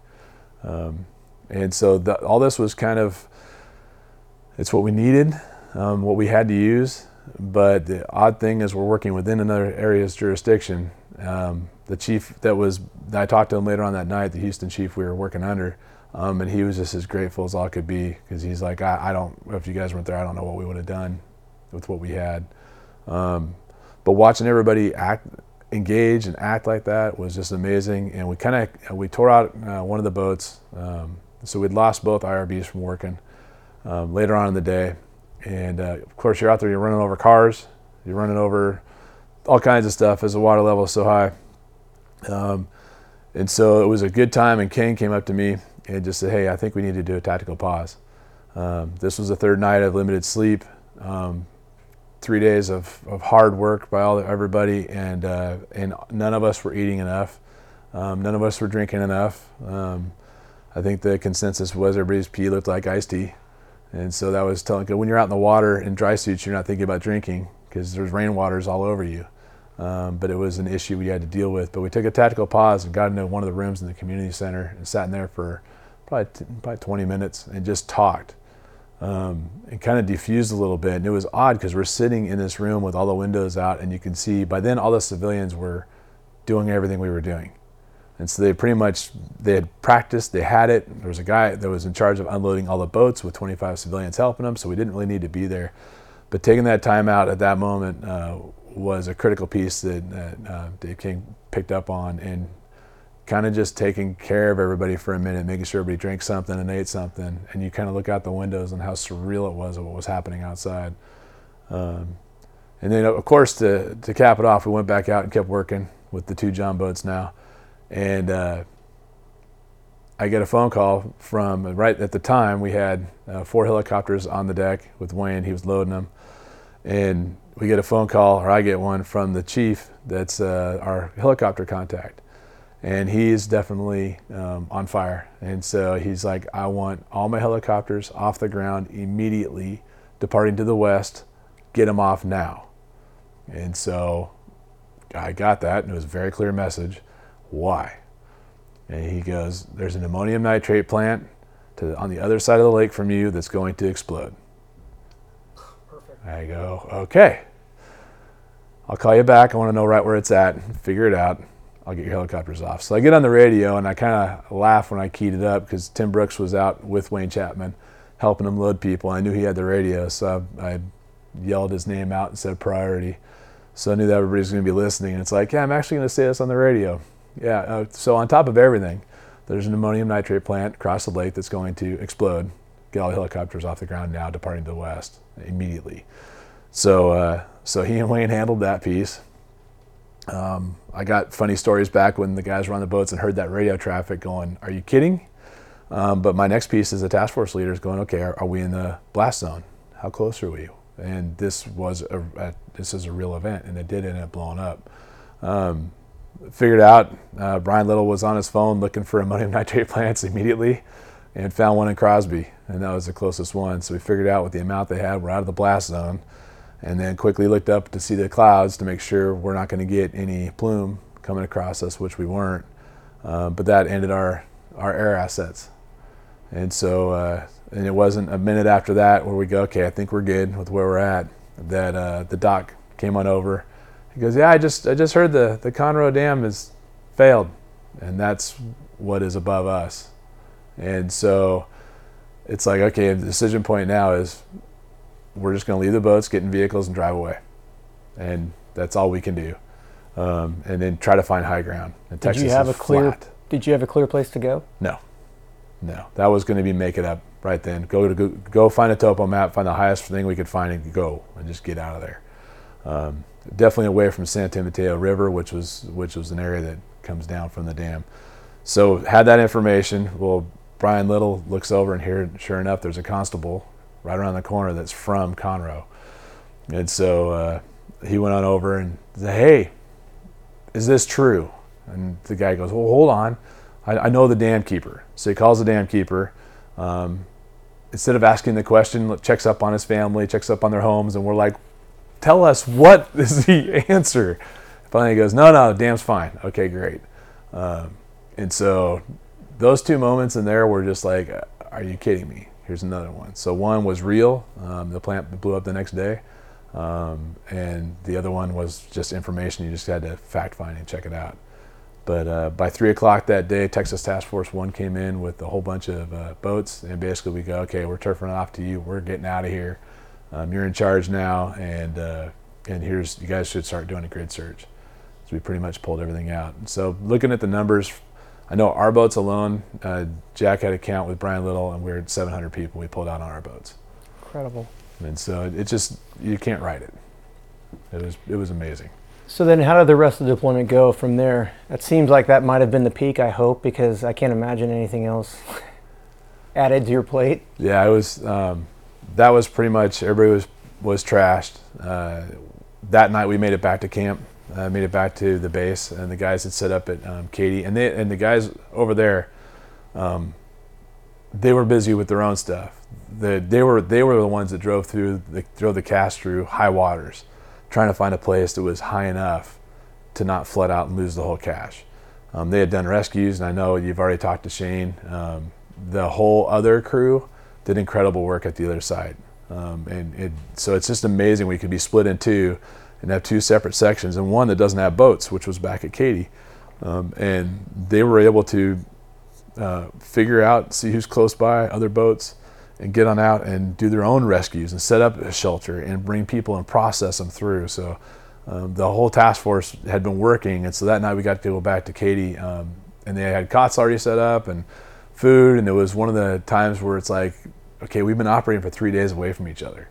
Um, and so the, all this was kind of, it's what we needed, um, what we had to use. But the odd thing is we're working within another area's jurisdiction. Um, the chief that was, I talked to him later on that night, the Houston chief we were working under, um, and he was just as grateful as all could be because he's like, I, I, don't, if you guys weren't there, I don't know what we would have done with what we had. Um, but watching everybody act, engage and act like that was just amazing. And we kind of, we tore out uh, one of the boats. Um, so we'd lost both IRBs from working um, later on in the day. And uh, of course, you're out there, you're running over cars, you're running over all kinds of stuff as the water level is so high. Um, and so it was a good time, and Kane came up to me and just said, Hey, I think we need to do a tactical pause. Um, this was the third night of limited sleep, um, three days of, of hard work by all everybody, and, uh, and none of us were eating enough. Um, none of us were drinking enough. I think the consensus was everybody's pee looked like iced tea. And so that was telling, when you're out in the water in dry suits, you're not thinking about drinking because there's rainwaters all over you. Um, but it was an issue we had to deal with. But we took a tactical pause and got into one of the rooms in the community center and sat in there for probably, probably 20 minutes and just talked um, and kind of diffused a little bit. And it was odd because we're sitting in this room with all the windows out, and you can see by then all the civilians were doing everything we were doing. And so they pretty much they had practiced, they had it. There was a guy that was in charge of unloading all the boats with 25 civilians helping them, so we didn't really need to be there. But taking that time out at that moment uh, was a critical piece that, that uh, Dave King picked up on, and kind of just taking care of everybody for a minute, making sure everybody drank something and ate something, and you kind of look out the windows and how surreal it was of what was happening outside. Um, and then, of course, to, to cap it off, we went back out and kept working with the two John boats now. And uh, I get a phone call from right at the time we had uh, four helicopters on the deck with Wayne. He was loading them, and we get a phone call, or I get one from the chief. That's uh, our helicopter contact, and he is definitely um, on fire. And so he's like, "I want all my helicopters off the ground immediately, departing to the west. Get them off now." And so I got that, and it was a very clear message. Why? And he goes, There's an ammonium nitrate plant to, on the other side of the lake from you that's going to explode. Perfect. I go, Okay. I'll call you back. I want to know right where it's at. Figure it out. I'll get your helicopters off. So I get on the radio and I kind of laugh when I keyed it up because Tim Brooks was out with Wayne Chapman helping him load people. I knew he had the radio, so I, I yelled his name out and said priority. So I knew that everybody's going to be listening. And it's like, yeah, I'm actually going to say this on the radio. Yeah. Uh, so on top of everything, there's an ammonium nitrate plant across the lake that's going to explode. Get all the helicopters off the ground now, departing to the west immediately. So, uh, so he and Wayne handled that piece. Um, I got funny stories back when the guys were on the boats and heard that radio traffic going, "Are you kidding?" Um, but my next piece is the task force leaders going, "Okay, are, are, we in the blast zone? How close are we?" And this was a, a this is a real event, and it did end up blowing up. Um, figured out uh, Brian Little was on his phone looking for ammonium [laughs] nitrate plants immediately. and found one in Crosby, and that was the closest one. So we figured out what the amount they had, we're out of the blast zone, and then quickly looked up to see the clouds to make sure we're not going to get any plume coming across us, which we weren't. Uh, but that ended our our air assets, and so uh, and it wasn't a minute after that where we go, okay, I think we're good with where we're at. That uh, the doc came on over. He goes, yeah, I just I just heard the the Conroe Dam has failed, and that's what is above us. And so it's like, okay, the decision point now is we're just going to leave the boats, get in vehicles, and drive away. And that's all we can do. Um, and then try to find high ground. And Did Texas you have a clear? flat. Did you have a clear place to go? No, no, that was going to be make it up right then. Go to go, go find a topo map, find the highest thing we could find, and go and just get out of there. Um, definitely away from San Mateo River, which was which was an area that comes down from the dam. So had that information. Well, Brian Little looks over and here, sure enough, there's a constable right around the corner that's from Conroe, and so uh, he went on over and said, "Hey, is this true?" And the guy goes, "Well, hold on, I, I know the dam keeper." So he calls the dam keeper. Um, instead of asking the question, checks up on his family, checks up on their homes, and we're like, "Tell us what [laughs] is the answer." Finally, he goes, "No, no, dam's fine. Okay, great." Um, and so those two moments in there were just like, "Are you kidding me?" Here's another one. So one was real. Um, the plant blew up the next day. Um, and the other one was just information you just had to fact find and check it out. But uh, by three o'clock that day, Texas Task Force One came in with a whole bunch of uh, boats, and basically we go, okay, we're turfing off to you. We're getting out of here. Um, you're in charge now, and uh, and here's you guys should start doing a grid search. So we pretty much pulled everything out. So looking at the numbers, I know our boats alone, uh, Jack had a count with Brian Little, and we are at 700 people we pulled out on our boats. Incredible. And so it just you can't write it. It was it was amazing. So then, how did the rest of the deployment go from there? It seems like that might have been the peak. I hope because I can't imagine anything else [laughs] added to your plate. Yeah, it was. Um, that was pretty much everybody was was trashed. Uh, that night we made it back to camp. Uh, made it back to the base, and the guys had set up at um, Katy, and they and the guys over there, um, they were busy with their own stuff. The, they were they were the ones that drove through the, drove the cache through high waters, trying to find a place that was high enough to not flood out and lose the whole cache. Um, they had done rescues, and I know you've already talked to Shane. Um, the whole other crew did incredible work at the other side, um, and it, so it's just amazing we could be split in two and have two separate sections, and one that doesn't have boats, which was back at Katy, um, and they were able to uh, figure out, see who's close by, other boats, and get on out and do their own rescues and set up a shelter and bring people and process them through. So um, the whole task force had been working, and so that night we got to go back to Katy, um, and they had cots already set up and food, and it was one of the times where it's like, okay, we've been operating for three days away from each other,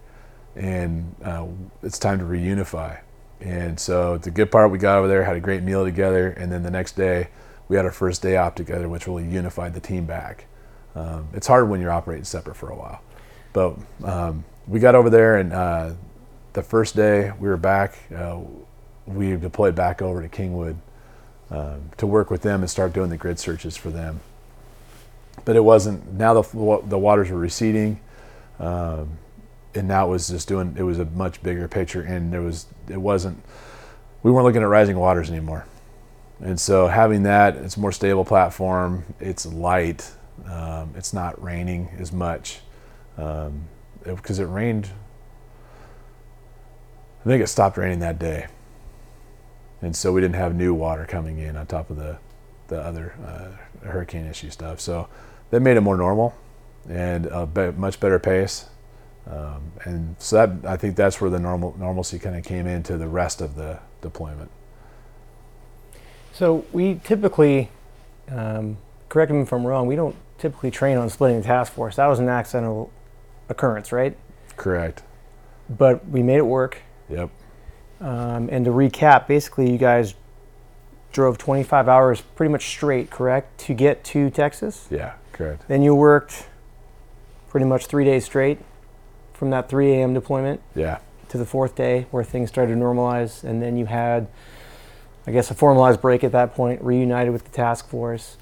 and uh, it's time to reunify. And so the good part, we got over there, had a great meal together, and then the next day we had our first day off together, which really unified the team back. Um, it's hard when you're operating separate for a while, but um, we got over there, and uh, the first day we were back, uh, we deployed back over to Kingwood um, to work with them and start doing the grid searches for them. But it wasn't. Now the the waters were receding, um, and now it was just doing. It was a much bigger picture, and there was. It wasn't. We weren't looking at rising waters anymore, and so having that, it's a more stable platform. It's light. Um, it's not raining as much because it, it rained I think it stopped raining that day, and so we didn't have new water coming in on top of the the other uh, hurricane issue stuff. So that made it more normal and a be- much better pace. Um, and so that I think that's where the normal normalcy kind of came into the rest of the deployment. So we typically, um, correct me if I'm wrong, we don't typically train on splitting the task force. That was an accidental occurrence, right? Correct. But we made it work. Yep. Um, and to recap, basically, you guys drove 25 hours pretty much straight, correct, to get to Texas. Yeah. Correct. Then you worked pretty much three days straight from that 3 a.m. deployment Yeah. to the fourth day where things started to normalize. And then you had, I guess, a formalized break at that point, reunited with the task force.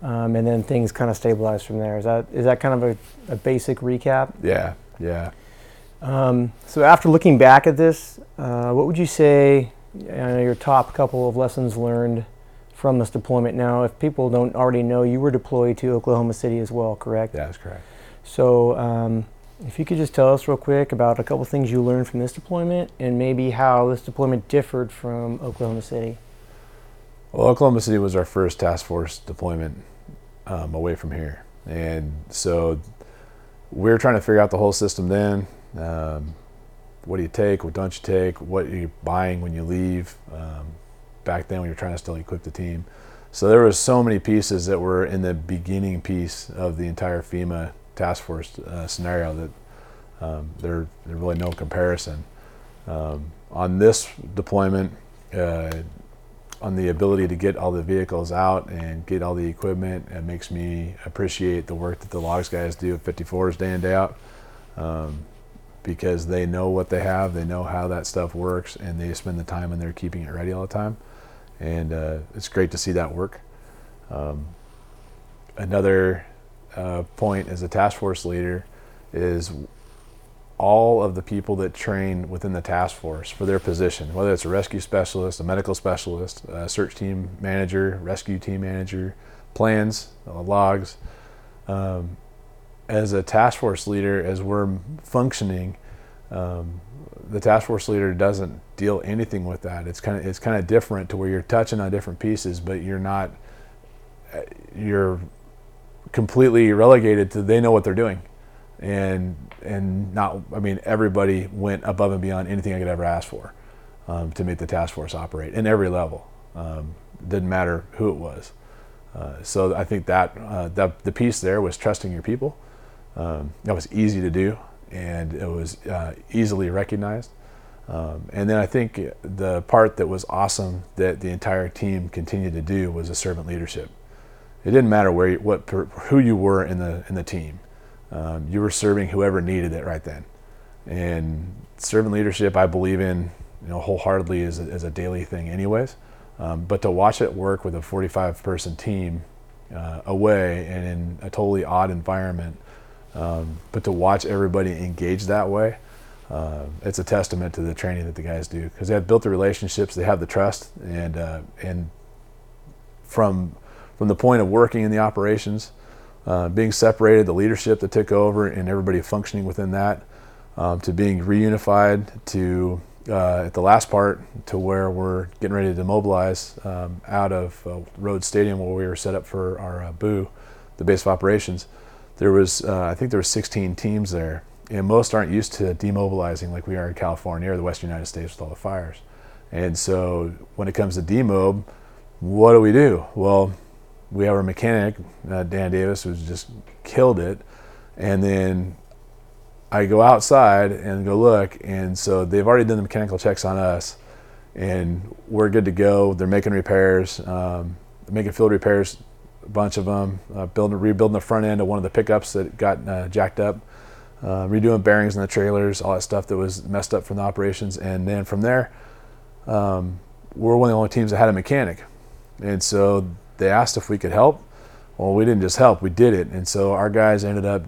um, and then things kind of stabilized from there. Is that is that kind of a, a basic recap? Yeah, yeah. Um, so after looking back at this, uh, what would you say uh, your top couple of lessons learned from this deployment? Now, if people don't already know, you were deployed to Oklahoma City as well, correct? That's correct. So um, if you could just tell us real quick about a couple things you learned from this deployment and maybe how this deployment differed from Oklahoma City. Well, Oklahoma City was our first task force deployment um, away from here, and so we were trying to figure out the whole system then. Um, what do you take? What don't you take? What are you buying when you leave? Um, back then, we were trying to still equip the team. So there was so many pieces that were in the beginning piece of the entire FEMA task force uh, scenario that um, there there's really no comparison. Um, on this deployment, uh, on the ability to get all the vehicles out and get all the equipment, it makes me appreciate the work that the logs guys do at 54s day in day out. Um, because they know what they have, they know how that stuff works, and they spend the time and they're keeping it ready all the time. And uh, it's great to see that work. Um, another uh, point as a task force leader is all of the people that train within the task force for their position, whether it's a rescue specialist, a medical specialist, a search team manager, rescue team manager, plans, uh, logs. Um, as a task force leader, as we're functioning, um, the task force leader doesn't deal anything with that. It's kind of it's kind of different to where you're touching on different pieces, but you're not uh, you're completely relegated to they know what they're doing, and and not I mean everybody went above and beyond anything I could ever ask for um, to make the task force operate in every level. Um, didn't matter who it was. Uh, so I think that uh, that the piece there was trusting your people. Um, that was easy to do, and it was uh, easily recognized. Um, and then I think the part that was awesome that the entire team continued to do was the servant leadership. It didn't matter where, you, what, who you were in the in the team. Um, you were serving whoever needed it right then. And servant leadership, I believe in, you know, wholeheartedly as a, as a daily thing, anyways. Um, but to watch it work with a 45 person team uh, away and in a totally odd environment um, but to watch everybody engage that way, uh, it's a testament to the training that the guys do. Because they have built the relationships, they have the trust, and uh, and from from the point of working in the operations, uh, being separated, the leadership that took over, and everybody functioning within that, um, to being reunified, to uh, at the last part to where we're getting ready to demobilize um, out of uh, Rhodes Stadium where we were set up for our uh, BOO, the base of operations there was uh, I think there were 16 teams there, and most aren't used to demobilizing like we are in California or the Western United States with all the fires. And so when it comes to demob, what do we do? Well, we have our mechanic uh, Dan Davis who's just killed it, and then I go outside and go look, and so they've already done the mechanical checks on us, and we're good to go. They're making repairs, um, making field repairs a bunch of them, uh, building, rebuilding the front end of one of the pickups that got uh, jacked up, uh, redoing bearings in the trailers, all that stuff that was messed up from the operations. And then from there, um, we're one of the only teams that had a mechanic. And so they asked if we could help. Well, we didn't just help, we did it. And so our guys ended up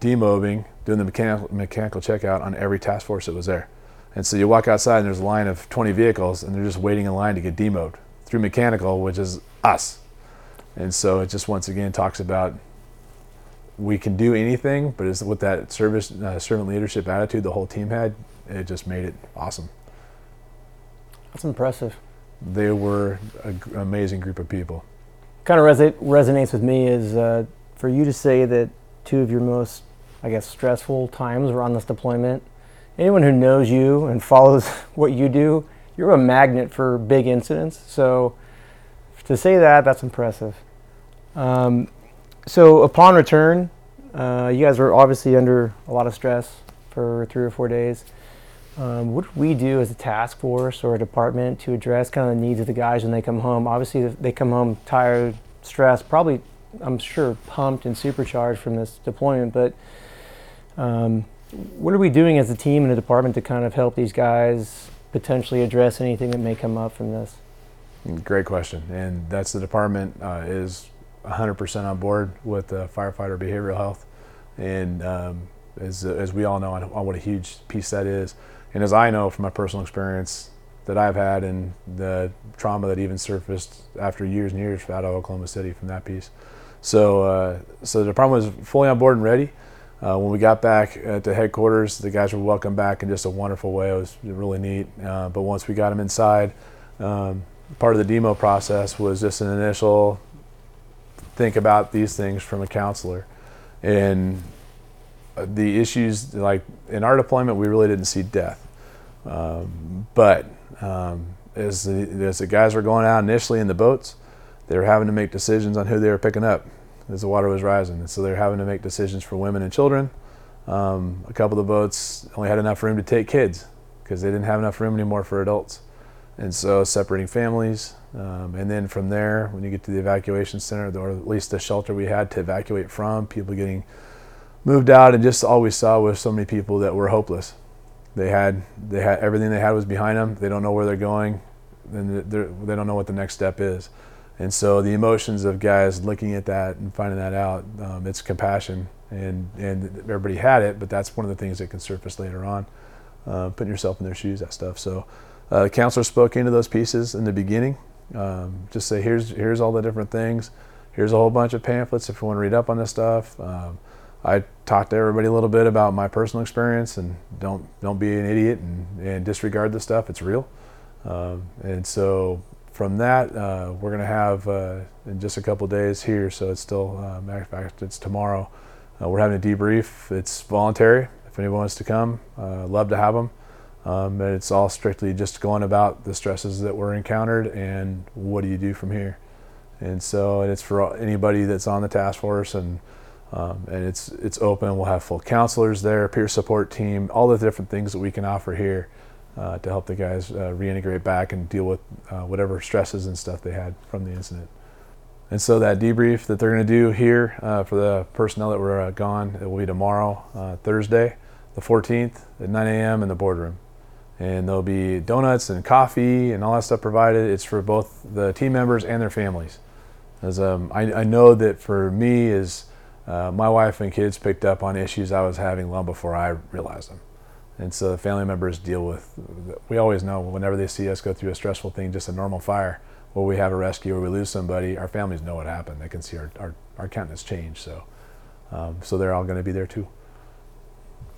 demobbing, doing the mechanical, mechanical checkout on every task force that was there. And so you walk outside and there's a line of 20 vehicles and they're just waiting in line to get demobbed through mechanical, which is us. And so it just once again talks about we can do anything, but it's with that service uh, servant leadership attitude the whole team had, it just made it awesome. That's impressive. They were an amazing group of people. Kind of resi- resonates with me is uh, for you to say that two of your most, I guess, stressful times were on this deployment. Anyone who knows you and follows [laughs] what you do, you're a magnet for big incidents. So to say that, that's impressive. Um, so upon return, uh, you guys were obviously under a lot of stress for three or four days. Um, what do we do as a task force or a department to address kind of the needs of the guys when they come home? Obviously, they come home tired, stressed, probably, I'm sure, pumped and supercharged from this deployment. But um, what are we doing as a team and a department to kind of help these guys potentially address anything that may come up from this? Great question, and that's the department uh, is 100% on board with uh, firefighter behavioral health, and um, as as we all know on, on what a huge piece that is, and as I know from my personal experience that I've had and the trauma that even surfaced after years and years out of Oklahoma City from that piece. So, uh, so the department was fully on board and ready. Uh, when we got back at the headquarters, the guys were welcomed back in just a wonderful way. It was really neat. Uh, but once we got them inside, um, part of the demo process was just an initial think about these things from a counselor. And uh, the issues, like in our deployment, we really didn't see death. Um, but um, as, the, as the guys were going out initially in the boats, they were having to make decisions on who they were picking up as the water was rising. And so they're having to make decisions for women and children. Um, a couple of the boats only had enough room to take kids because they didn't have enough room anymore for adults. And so separating families. Um, and then from there, when you get to the evacuation center, or at least the shelter we had to evacuate from, people getting moved out, and just all we saw was so many people that were hopeless. They had they had everything they had was behind them. They don't know where they're going, and they don't know what the next step is. And so the emotions of guys looking at that and finding that out, um, it's compassion, and and everybody had it, but that's one of the things that can surface later on. Uh, putting yourself in their shoes, that stuff. So uh, the counselor spoke into those pieces in the beginning. Um, just say here's here's all the different things. Here's a whole bunch of pamphlets if you want to read up on this stuff. Um, I talked to everybody a little bit about my personal experience and don't don't be an idiot and, and disregard the stuff. It's real. Um, and so from that, uh, we're going to have uh, in just a couple days here. So it's still, uh, matter of fact, it's tomorrow. Uh, we're having a debrief. It's voluntary. If anyone wants to come, uh, love to have them. Um, but it's all strictly just going about the stresses that were encountered and what do you do from here. And so and it's for anybody that's on the task force and um, and it's it's open. We'll have full counselors there, peer support team, all the different things that we can offer here uh, to help the guys uh, reintegrate back and deal with uh, whatever stresses and stuff they had from the incident. And so that debrief that they're going to do here uh, for the personnel that were uh, gone, it will be tomorrow, uh, Thursday, the 14th at 9 a.m. in the boardroom. And there'll be donuts and coffee and all that stuff provided. It's for both the team members and their families. As um, I, I know that for me is uh, my wife and kids picked up on issues I was having long before I realized them. And so the family members deal with, we always know whenever they see us go through a stressful thing, just a normal fire, or we have a rescue or we lose somebody, our families know what happened. They can see our, our, our countenance change. So, um, so they're all going to be there too.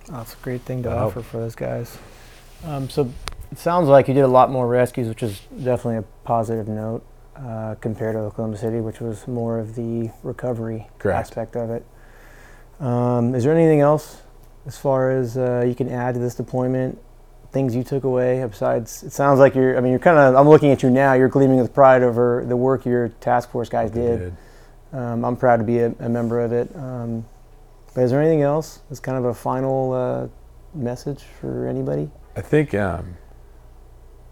That's a great thing to I offer hope. for those guys. Um, so it sounds like you did a lot more rescues, which is definitely a positive note uh, compared to Oklahoma City, which was more of the recovery Correct. aspect of it. Um, is there anything else as far as uh, you can add to this deployment? Things you took away besides it sounds like you're. I mean, you're kind of. I'm looking at you now. You're gleaming with pride over the work your task force guys did. did. Um, I'm proud to be a, a member of it. Um, but is there anything else? As kind of a final uh, message for anybody? I think um,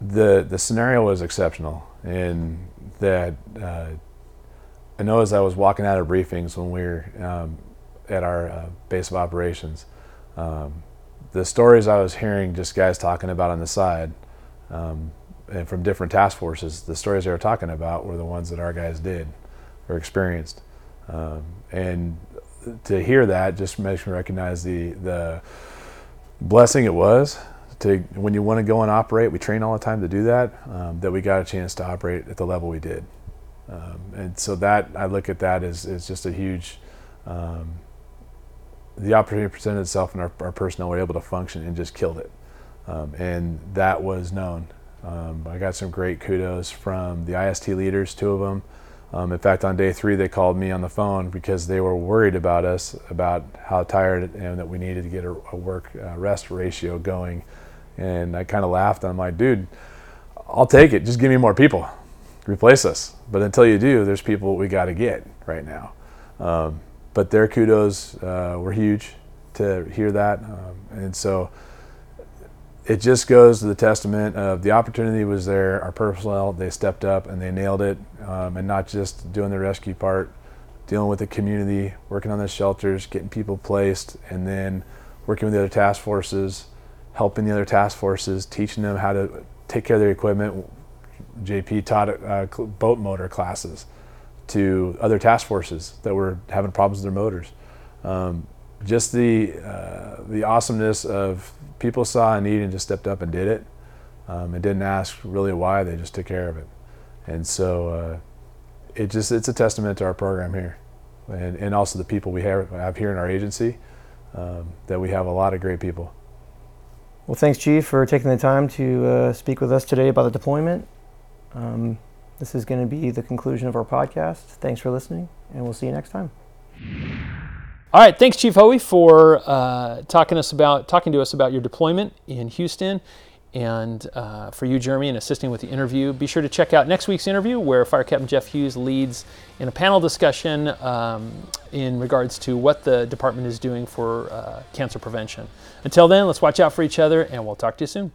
the the scenario was exceptional, and that uh, I know as I was walking out of briefings when we were um, at our uh, base of operations, um, the stories I was hearing, just guys talking about on the side, um, and from different task forces, the stories they were talking about were the ones that our guys did or experienced, um, and to hear that just makes me recognize the the blessing it was to when you want to go and operate, we train all the time to do that. Um, that we got a chance to operate at the level we did, um, and so that I look at that as, as just a huge. Um, the opportunity presented itself, and our, our, personnel were able to function and just killed it, um, and that was known. Um, I got some great kudos from the IST leaders, two of them. Um, in fact, on day three, they called me on the phone because they were worried about us, about how tired and that we needed to get a, a work uh, rest ratio going and I kind of laughed. I'm like, dude, I'll take it. Just give me more people. Replace us. But until you do, there's people we got to get right now. Um, but their kudos uh, were huge to hear that. Um, and so it just goes to the testament of the opportunity was there. Our personnel, they stepped up and they nailed it. Um, and not just doing the rescue part, dealing with the community, working on the shelters, getting people placed, and then working with the other task forces helping the other task forces, teaching them how to take care of their equipment. JP taught uh, boat motor classes to other task forces that were having problems with their motors. Um, just the uh, the awesomeness of people saw a need and just stepped up and did it. Um, and didn't ask really why; they just took care of it. And so uh, it just it's a testament to our program here, and, and also the people we have, have here in our agency. Um, that we have a lot of great people. Well, thanks, Chief, for taking the time to uh, speak with us today about the deployment. Um, this is going to be the conclusion of our podcast. Thanks for listening, and we'll see you next time. All right, thanks, Chief Hoey, for uh, talking us about talking to us about your deployment in Houston, and uh, for you, Jeremy, in assisting with the interview. Be sure to check out next week's interview, where Fire Captain Jeff Hughes leads in a panel discussion um, in regards to what the department is doing for uh, cancer prevention. Until then, let's watch out for each other, and we'll talk to you soon.